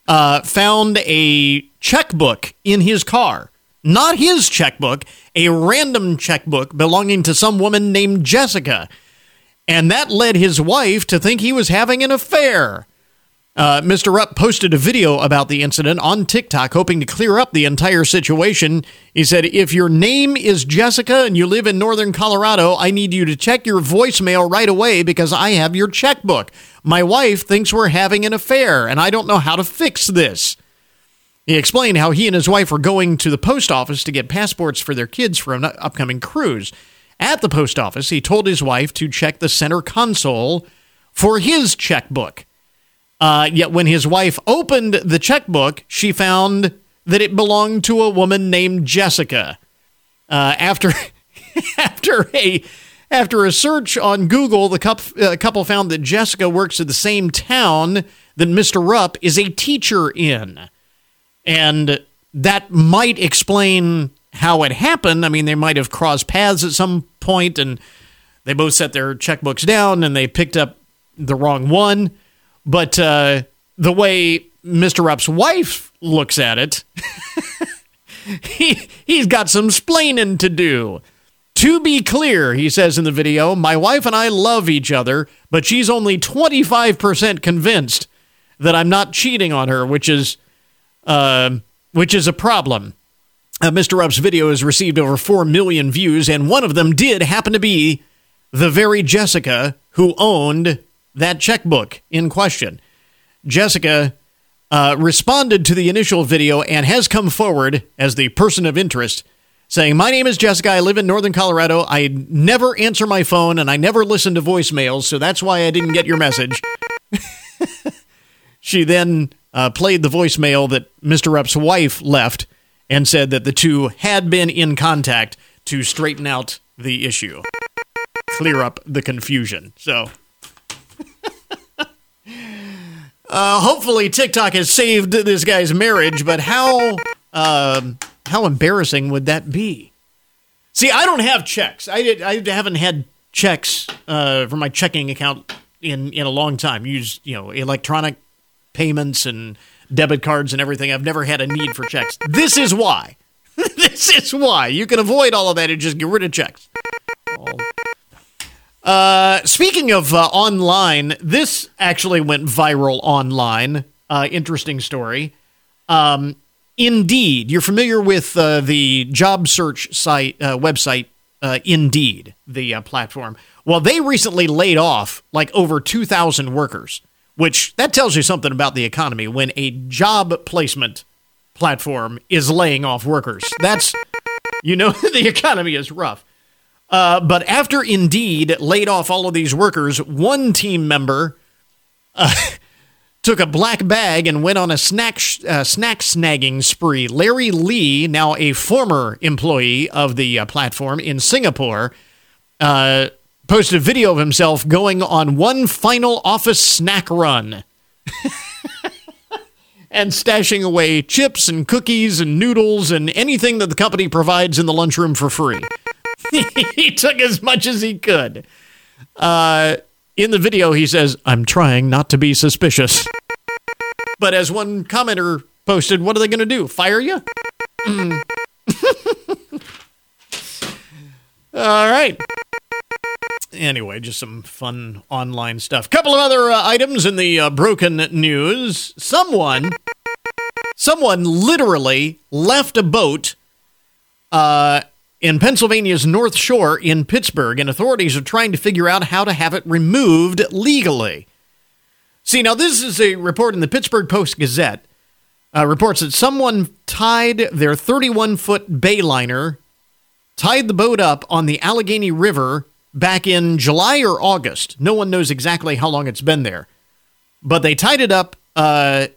S1: uh, found a checkbook in his car. Not his checkbook, a random checkbook belonging to some woman named Jessica. And that led his wife to think he was having an affair. Uh, Mr. Rupp posted a video about the incident on TikTok, hoping to clear up the entire situation. He said, If your name is Jessica and you live in northern Colorado, I need you to check your voicemail right away because I have your checkbook. My wife thinks we're having an affair, and I don't know how to fix this. He explained how he and his wife were going to the post office to get passports for their kids for an upcoming cruise. At the post office, he told his wife to check the center console for his checkbook. Uh, yet when his wife opened the checkbook, she found that it belonged to a woman named Jessica. Uh, after after a after a search on Google, the couple, uh, couple found that Jessica works at the same town that Mr. Rupp is a teacher in, and that might explain how it happened. I mean, they might have crossed paths at some point, and they both set their checkbooks down, and they picked up the wrong one. But uh, the way Mr. Rupp's wife looks at it, he, he's got some splaining to do. To be clear, he says in the video, my wife and I love each other, but she's only 25% convinced that I'm not cheating on her, which is uh, which is a problem. Uh, Mr. Rupp's video has received over 4 million views, and one of them did happen to be the very Jessica who owned that checkbook in question. Jessica uh, responded to the initial video and has come forward as the person of interest, saying, My name is Jessica. I live in Northern Colorado. I never answer my phone and I never listen to voicemails, so that's why I didn't get your message. she then uh, played the voicemail that Mr. Rupp's wife left and said that the two had been in contact to straighten out the issue, clear up the confusion. So uh, hopefully, TikTok has saved this guy's marriage, but how uh, how embarrassing would that be? See, I don't have checks. I did, I haven't had checks uh, for my checking account in in a long time. Use you know electronic payments and debit cards and everything. I've never had a need for checks. This is why. this is why you can avoid all of that and just get rid of checks. Uh, speaking of uh, online, this actually went viral online. Uh, interesting story. Um, Indeed, you're familiar with uh, the job search site uh, website Indeed, the platform. Well, they recently laid off like over 2,000 workers, which that tells you something about the economy when a job placement platform is laying off workers. That's you know the economy is rough. Uh, but after Indeed laid off all of these workers, one team member uh, took a black bag and went on a snack sh- uh, snack snagging spree. Larry Lee, now a former employee of the uh, platform in Singapore, uh, posted a video of himself going on one final office snack run. and stashing away chips and cookies and noodles and anything that the company provides in the lunchroom for free. he took as much as he could. Uh, in the video, he says, I'm trying not to be suspicious. But as one commenter posted, what are they going to do? Fire you? Mm. All right. Anyway, just some fun online stuff. Couple of other uh, items in the uh, broken news. Someone, someone literally left a boat uh, in Pennsylvania's North Shore in Pittsburgh, and authorities are trying to figure out how to have it removed legally. See, now this is a report in the Pittsburgh Post Gazette. Uh, reports that someone tied their 31 foot bayliner, tied the boat up on the Allegheny River back in July or August. No one knows exactly how long it's been there. But they tied it up uh,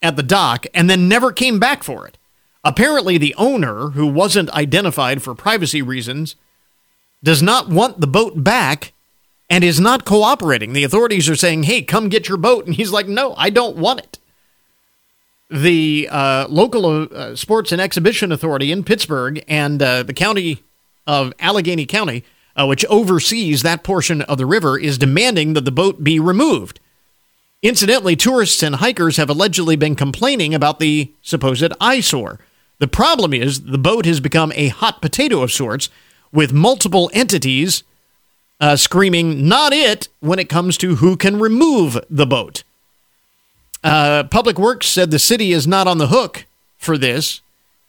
S1: at the dock and then never came back for it. Apparently, the owner, who wasn't identified for privacy reasons, does not want the boat back and is not cooperating. The authorities are saying, hey, come get your boat. And he's like, no, I don't want it. the uh, local uh, sports and exhibition authority in Pittsburgh and uh, the county of Allegheny County, uh, which oversees that portion of the river, is demanding that the boat be removed. Incidentally, tourists and hikers have allegedly been complaining about the supposed eyesore. The problem is the boat has become a hot potato of sorts, with multiple entities uh, screaming, not it, when it comes to who can remove the boat. Uh, Public Works said the city is not on the hook for this,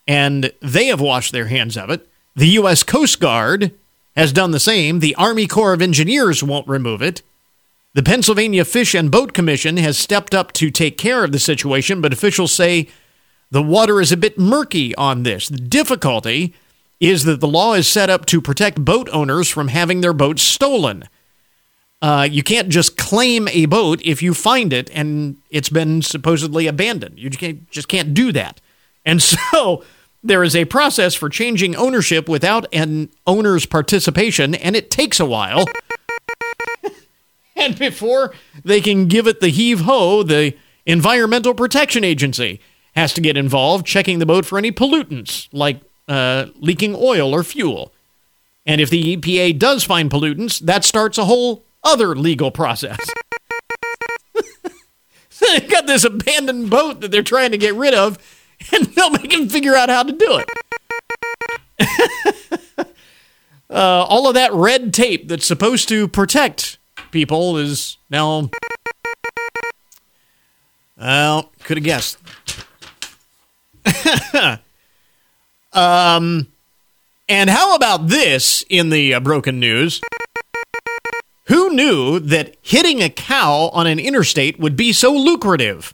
S1: and they have washed their hands of it. The U.S. Coast Guard has done the same. The Army Corps of Engineers won't remove it. The Pennsylvania Fish and Boat Commission has stepped up to take care of the situation, but officials say the water is a bit murky on this. The difficulty is that the law is set up to protect boat owners from having their boats stolen. Uh, you can't just claim a boat if you find it and it's been supposedly abandoned. You can't, just can't do that. And so there is a process for changing ownership without an owner's participation, and it takes a while. and before they can give it the heave ho, the Environmental Protection Agency has to get involved, checking the boat for any pollutants like uh, leaking oil or fuel. And if the EPA does find pollutants, that starts a whole other legal process. they've got this abandoned boat that they're trying to get rid of, and nobody can figure out how to do it. uh, all of that red tape that's supposed to protect people is now. Well, could have guessed. um, and how about this in the uh, broken news? Who knew that hitting a cow on an interstate would be so lucrative?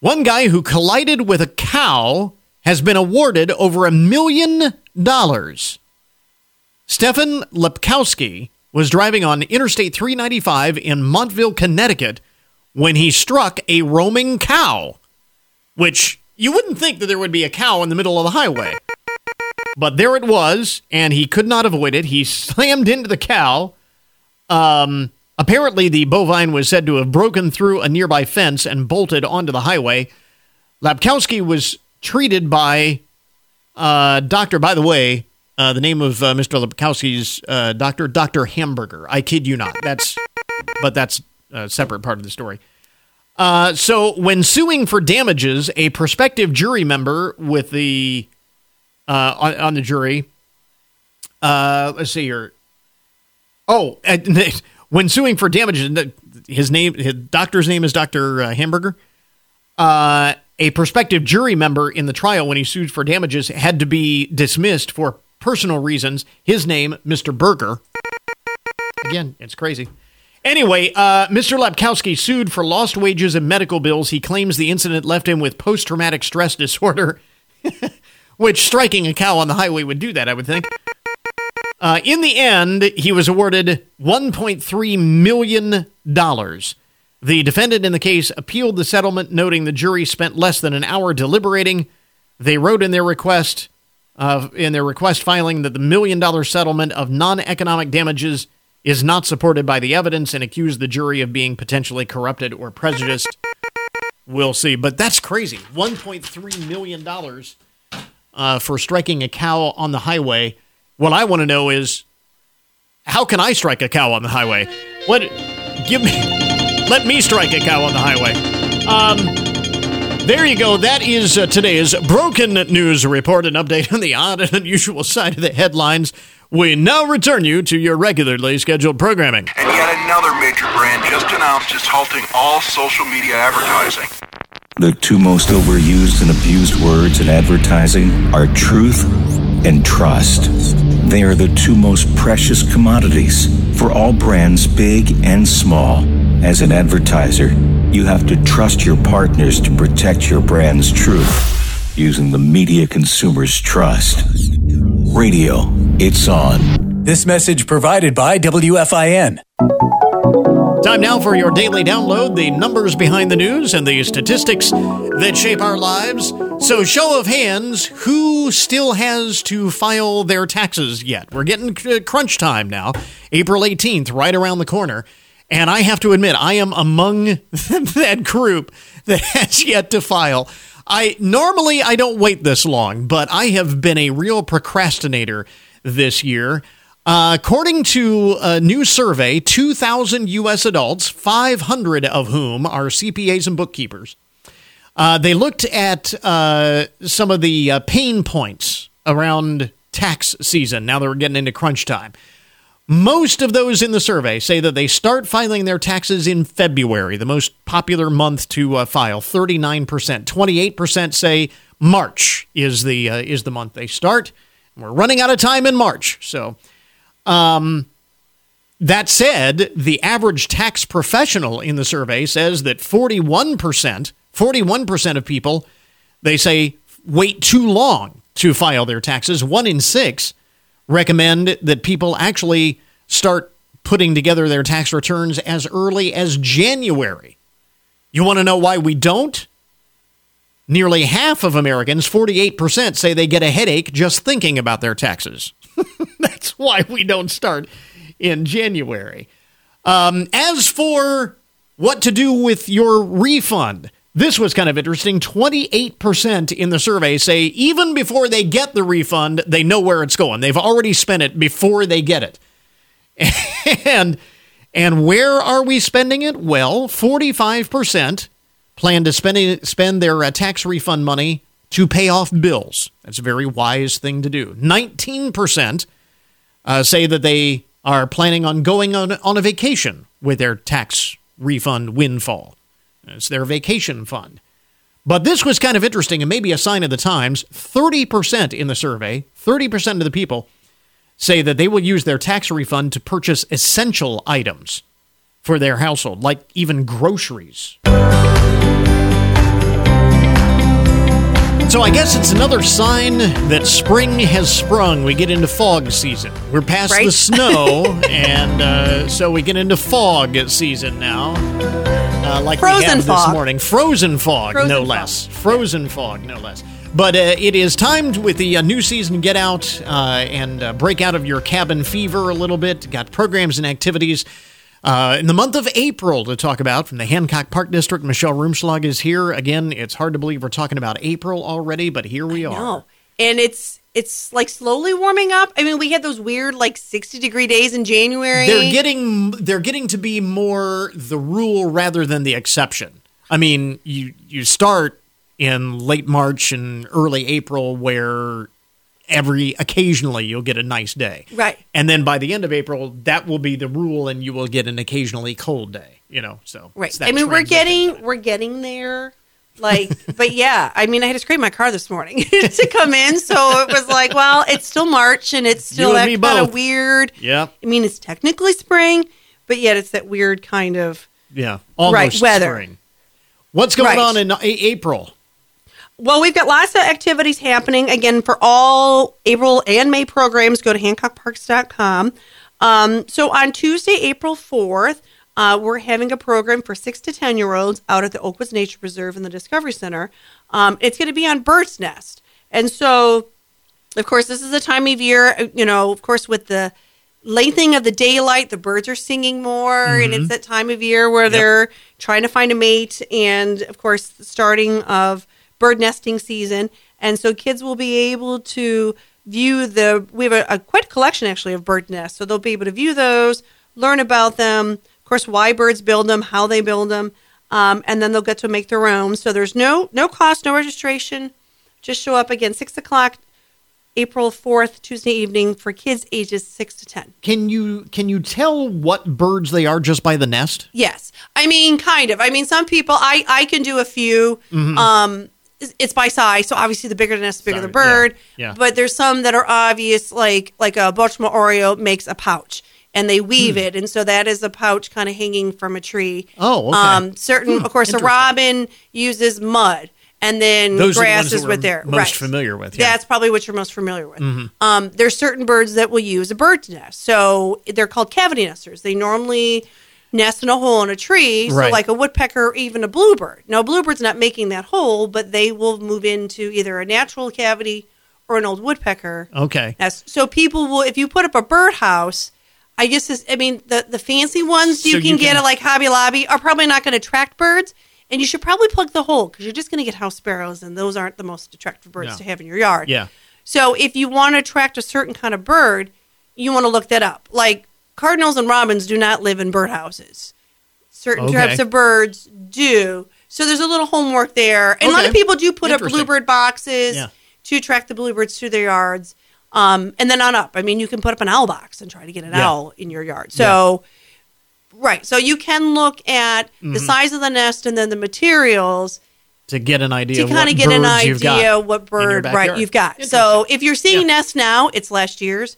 S1: One guy who collided with a cow has been awarded over a million dollars. Stefan Lepkowski was driving on Interstate 395 in Montville, Connecticut, when he struck a roaming cow, which you wouldn't think that there would be a cow in the middle of the highway. But there it was, and he could not avoid it. He slammed into the cow. Um, apparently, the bovine was said to have broken through a nearby fence and bolted onto the highway. Lapkowski was treated by uh, doctor. By the way, uh, the name of uh, Mr. Lapkowski's uh, doctor, Doctor Hamburger. I kid you not. That's, but that's a separate part of the story. Uh, so, when suing for damages, a prospective jury member with the uh, on, on the jury, uh, let's see here. Oh, when suing for damages, his name, his doctor's name is Doctor uh, Hamburger. Uh, a prospective jury member in the trial, when he sued for damages, had to be dismissed for personal reasons. His name, Mr. Berger. Again, it's crazy. Anyway, uh, Mr. Lapkowski sued for lost wages and medical bills. He claims the incident left him with post traumatic stress disorder, which striking a cow on the highway would do that, I would think. Uh, in the end, he was awarded $1.3 million. The defendant in the case appealed the settlement, noting the jury spent less than an hour deliberating. They wrote in their request, uh, in their request filing, that the million dollar settlement of non economic damages is not supported by the evidence and accused the jury of being potentially corrupted or prejudiced. We'll see. But that's crazy. $1.3 million uh, for striking a cow on the highway. What I want to know is how can I strike a cow on the highway? What? Give me. Let me strike a cow on the highway. Um, there you go. That is uh, today's Broken News Report, an update on the odd and unusual side of the headlines. We now return you to your regularly scheduled programming.
S9: And yet another major brand just announced it's halting all social media advertising.
S10: The two most overused and abused words in advertising are truth and trust. They are the two most precious commodities for all brands, big and small. As an advertiser, you have to trust your partners to protect your brand's truth using the media consumers trust. Radio, it's on.
S11: This message provided by WFIN.
S1: Time now for your daily download the numbers behind the news and the statistics that shape our lives. So, show of hands, who still has to file their taxes yet? We're getting crunch time now, April 18th, right around the corner. And I have to admit, I am among that group that has yet to file. I normally I don't wait this long, but I have been a real procrastinator this year. Uh, according to a new survey, 2,000 U.S. adults, 500 of whom are CPAs and bookkeepers, uh, they looked at uh, some of the uh, pain points around tax season now that we're getting into crunch time. Most of those in the survey say that they start filing their taxes in February, the most popular month to uh, file. Thirty-nine percent, twenty-eight percent say March is the uh, is the month they start. We're running out of time in March, so. Um, that said, the average tax professional in the survey says that forty-one percent, forty-one percent of people, they say wait too long to file their taxes. One in six recommend that people actually start putting together their tax returns as early as January. You want to know why we don't? Nearly half of Americans, 48%, say they get a headache just thinking about their taxes. That's why we don't start in January. Um, as for what to do with your refund, this was kind of interesting. 28% in the survey say even before they get the refund, they know where it's going. They've already spent it before they get it. and and where are we spending it? Well, 45% plan to spend spend their uh, tax refund money to pay off bills. That's a very wise thing to do. 19% uh, say that they are planning on going on, on a vacation with their tax refund windfall. It's their vacation fund. But this was kind of interesting and maybe a sign of the times. 30% in the survey, 30% of the people say that they will use their tax refund to purchase essential items for their household, like even groceries. So I guess it's another sign that spring has sprung. We get into fog season. We're past
S12: Right.
S1: the snow, and uh, so we get into fog season now. Uh, like we
S12: Frozen
S1: have this morning. Frozen fog,
S12: Frozen
S1: no
S12: fog.
S1: less. Frozen fog, no less. But uh, it is timed with the uh, new season. Get out uh, and uh, break out of your cabin fever a little bit. Got programs and activities uh, in the month of April to talk about from the Hancock Park District. Michelle Rumschlag is here again. It's hard to believe we're talking about April already, but here we are.
S12: And it's it's like slowly warming up. I mean, we had those weird like 60 degree days in January.
S1: They're getting they're getting to be more the rule rather than the exception. I mean, you you start in late March and early April where every occasionally you'll get a nice day.
S12: Right.
S1: And then by the end of April, that will be the rule and you will get an occasionally cold day, you know. So
S12: Right. I mean, we're getting we're getting there. Like, but yeah, I mean, I had to scrape my car this morning to come in, so it was like, well, it's still March and it's still that kind of weird.
S1: Yeah,
S12: I mean, it's technically spring, but yet it's that weird kind of
S1: Yeah. Almost
S12: Right, weather.
S1: spring. What's going
S12: Right.
S1: on in A- April?
S12: Well, we've got lots of activities happening. Again, for all April and May programs, go to hancockparks.com. Um, so on Tuesday, April 4th, uh, we're having a program for 6 to 10 year olds out at the Oakwoods Nature Preserve in the Discovery Center. Um, it's going to be on Bird's Nest. And so, of course, this is the time of year, uh, you know, of course, with the lengthening of the daylight, the birds are singing more, and it's that time of year where they're trying to find a mate, and of course, the starting of bird nesting season. And so, kids will be able to view the. We have a, a quite collection actually of bird nests, so they'll be able to view those, learn about them, course, why birds build them, how they build them, um, and then they'll get to make their own. So there's no no cost, no registration. Just show up again, six o'clock, April fourth, Tuesday evening for kids ages six to ten.
S1: Can you can you tell what birds they are just by the nest?
S12: Yes, I mean, kind of. I mean, some people, I I can do a few.
S1: Mhm.
S12: Um, it's- by size, so obviously the bigger the nest, the bigger the
S1: Sorry, yeah,
S12: bird.
S1: yeah.
S12: But there's some that are obvious, like like a Baltimore Oriole makes a pouch. And they weave
S1: Hmm.
S12: it, and so that is a pouch kind of hanging from a tree.
S1: Oh, okay.
S12: Um, certain,
S1: Hmm,
S12: of course, a robin uses mud, and then
S1: Those the
S12: grass
S1: that
S12: is with there.
S1: most
S12: right.
S1: familiar with, yeah.
S12: That's probably what you're most familiar with.
S1: Mhm.
S12: Um, there's certain birds that will use a bird's nest. So they're called cavity nesters. They normally nest in a hole in a tree, so
S1: Right.
S12: like a woodpecker or even a bluebird. Now, a bluebird's not making that hole, but they will move into either a natural cavity or an old woodpecker
S1: Okay.
S12: nest. So people will, if you put up a birdhouse, I guess this, I mean the the fancy ones you
S1: So
S12: can
S1: you
S12: get
S1: can-
S12: at like Hobby Lobby are probably not going to attract birds, and you should probably plug the hole because you're just going to get house sparrows, and those aren't the most attractive birds
S1: No.
S12: to have in your yard.
S1: Yeah.
S12: So if you want to attract a certain kind of bird, you want to look that up. Like cardinals and robins do not live in birdhouses. Certain
S1: Okay.
S12: types of birds do. So there's a little homework there. And a lot of people do put up bluebird boxes
S1: Yeah.
S12: to attract the bluebirds to their yards. Um, and then on up. I mean, you can put up an owl box and try to get an
S1: Yeah.
S12: owl in your yard. So, right. So you can look at the
S1: Mhm.
S12: size of the nest and then the materials
S1: To get an idea
S12: to kind of get an
S1: birds you've got
S12: idea what bird right you've got. So if you're seeing nests now, it's last year's,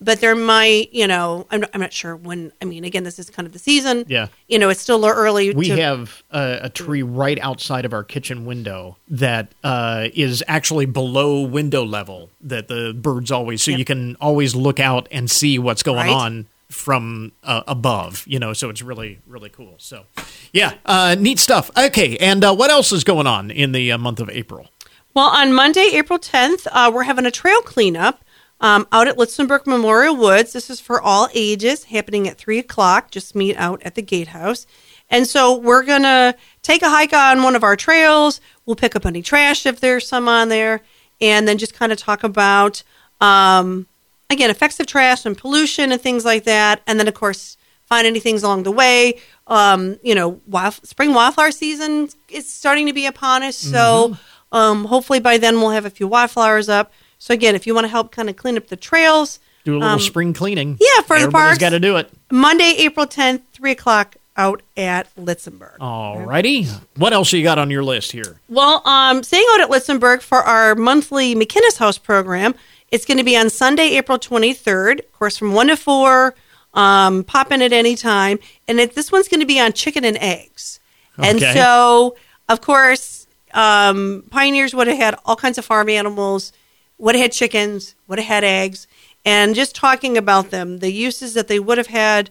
S12: but there might, you know, I'm, I'm not sure when. I mean, again, this is kind of the season.
S1: Yeah.
S12: You know, it's still early.
S1: We
S12: to,
S1: have a, a tree right outside of our kitchen window that uh, is actually below window level. That the birds always, so you can always look out and see what's going
S12: Right.
S1: on from uh, above. You know, so it's really really cool. So, yeah, uh, neat stuff. Okay, and uh, what else is going on in the uh, month of April?
S12: Well, on Monday, April 10th, uh, we're having a trail cleanup um, out at Litzenberg Memorial Woods. This is for all ages, happening at 3 o'clock. Just meet out at the gatehouse. And so we're going to take a hike on one of our trails. We'll pick up any trash if there's some on there, and then just kind of talk about, um, again, effects of trash and pollution and things like that. And then, of course, find any things along the way. Um, you know, wild, spring wildflower season is starting to be upon us. So um, hopefully by then we'll have a few wildflowers up. So again, if you want to help kind of clean up the trails,
S1: Do a little
S12: um,
S1: spring cleaning.
S12: yeah, for the parks.
S1: got to do it.
S12: Monday, April 10th, 3 o'clock out at Litzenberg.
S1: All righty. What else you got on your list here?
S12: Well, um, staying out at Litzenberg for our monthly McKinnis House program, it's going to be on Sunday, April 23rd, of course, from 1 to 4. Um, pop in at any time. And it, this one's going to be on chicken and eggs. And
S13: Okay.
S12: so, of course, um, pioneers would have had all kinds of farm animals, would have had chickens, would have had eggs. And just talking about them, the uses that they would have had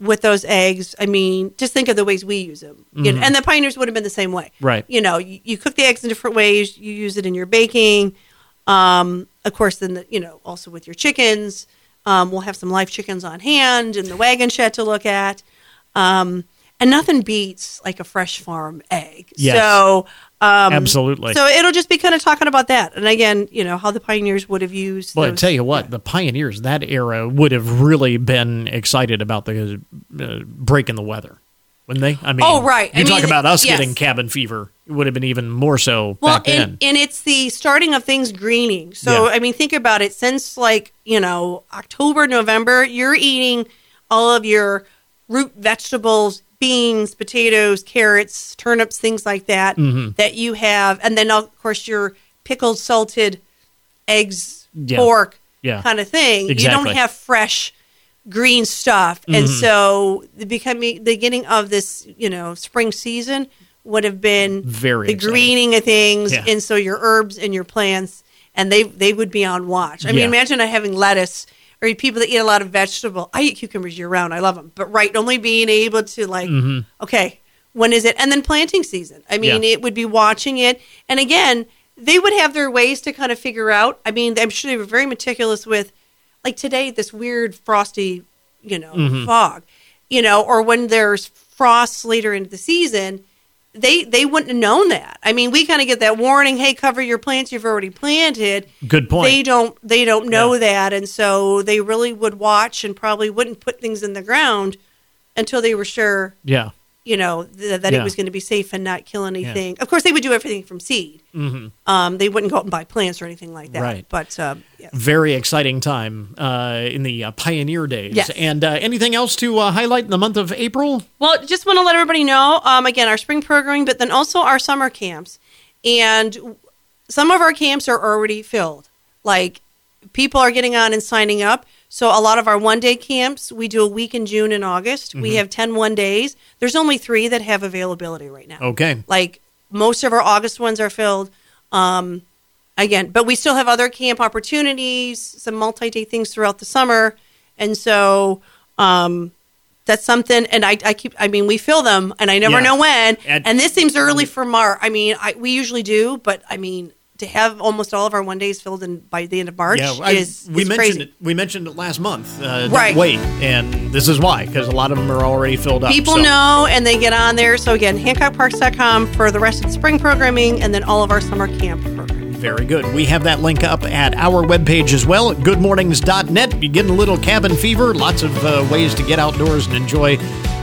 S12: with those eggs, I mean, just think of the ways we use them. You know,
S1: Mhm.
S12: and the pioneers would have been the same way
S1: Right.
S12: you know, you, you cook the eggs in different ways. You use it in your baking. Um, of course, then the, you know also with your chickens. Um, we'll have some live chickens on hand in the wagon shed to look at. Um, and nothing beats like a fresh farm egg.
S1: Yes.
S12: So um,
S1: Absolutely.
S12: So it'll just be kind of talking about that, and again, you know how the pioneers would have used.
S1: Well, I tell you what, the pioneers that era would have really been excited about the uh, break in the weather, wouldn't they? I mean,
S12: Oh, right. I
S1: You talk
S12: mean,
S1: about us
S12: yes.
S1: getting cabin fever; it would have been even more so
S12: Well,
S1: back then.
S12: and, and it's the starting of things greening. So,
S1: Yeah.
S12: I mean, think about it. Since like, you know, October, November, you're eating all of your root vegetables, beans, potatoes, carrots, turnips, things like that,
S1: Mhm.
S12: that you have. And then, of course, your pickled, salted eggs,
S1: Yeah.
S12: pork
S1: Yeah.
S12: kind of thing. You don't have fresh green stuff. And
S1: Mhm.
S12: so the becoming the beginning of this, you know, spring season would have been
S1: Very
S12: the
S1: exciting.
S12: greening of things
S1: Yeah.
S12: and so your herbs and your plants and they they would be on watch. I mean imagine not having lettuce or people that eat a lot of vegetable. I eat cucumbers year round. I love them. But right, only being able to like
S1: Mhm.
S12: okay, when is it? And then planting season. I mean,
S1: Yeah.
S12: it would be watching it. And again, they would have their ways to kind of figure out. I mean, I'm sure they were very meticulous with, like today, this weird frosty, you know,
S1: Mhm.
S12: fog, you know, or when there's frosts later into the season. They they wouldn't have known that. I mean, we kind of get that warning, hey, cover your plants you've already planted.
S1: Good point.
S12: They don't they don't know that, and so they really would watch and probably wouldn't put things in the ground until they were sure
S1: yeah.
S12: You know, th- that
S1: Yeah.
S12: it was going to be safe and not kill anything. Of course, they would do everything from seed.
S1: hmm
S12: Um, they wouldn't go out and buy plants or anything like that.
S1: Right.
S12: But um, yeah.
S1: Very exciting time uh, in the uh, pioneer days.
S12: Yes.
S1: And uh, anything else to uh, highlight in the month of April?
S12: Well, just want to let everybody know um, again our spring programming, but then also our summer camps. And some of our camps are already filled. Like people are getting on and signing up. So a lot of our one day camps, we do a week in June and August. We
S1: Mhm.
S12: have 10 one days. There's only three that have availability right now.
S1: Okay.
S12: Like most of our August ones are filled. Um, again, but we still have other camp opportunities, some multi-day things throughout the summer, and so um, that's something. And I, I keep, I mean, we fill them, and I never
S1: Yeah.
S12: know when.
S1: And-
S12: And, this seems early for March. I mean, I, we usually do, but I mean, to have almost all of our one days filled in by the end of March
S1: Yeah, I-
S12: is,
S1: we
S12: is
S1: mentioned
S12: crazy.
S1: it. We mentioned it last month. Uh,
S12: Right.
S1: Wait, and this is why because a lot of them are already filled up.
S12: People
S1: so-
S12: know and they get on there. So again, HancockParks.com for the rest of the spring programming and then all of our summer camp programs.
S1: Very good. We have that link up at our webpage as well at goodmornings.net. You're getting a little cabin fever, lots of uh, ways to get outdoors and enjoy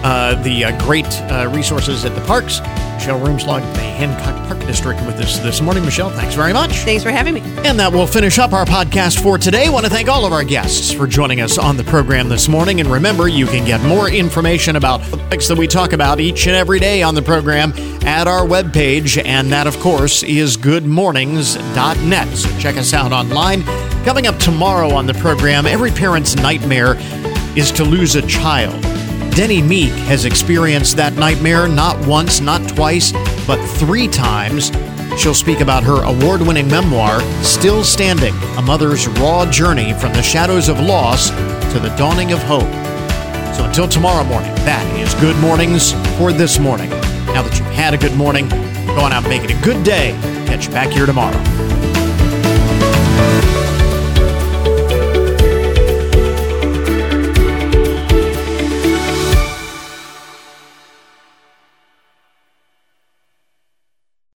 S1: uh, the uh, great uh, resources at the parks. Michelle Rumschlag, the Hancock Park District, with us this morning. Michelle, thanks very much.
S12: Thanks for having me.
S1: And that will finish up our podcast for today. I want to thank all of our guests for joining us on the program this morning. And remember, you can get more information about the topics that we talk about each and every day on the program at our webpage. And that, of course, is goodmornings.net. So check us out online. Coming up tomorrow on the program, every parent's nightmare is to lose a child. Denny Meek has experienced that nightmare not once, not twice, but three times. She'll speak about her award winning memoir, Still Standing A Mother's Raw Journey from the Shadows of Loss to the Dawning of Hope. So until tomorrow morning, that is Good Mornings for this morning. Now that you've had a good morning, go on out and make it a good day. Catch you back here tomorrow.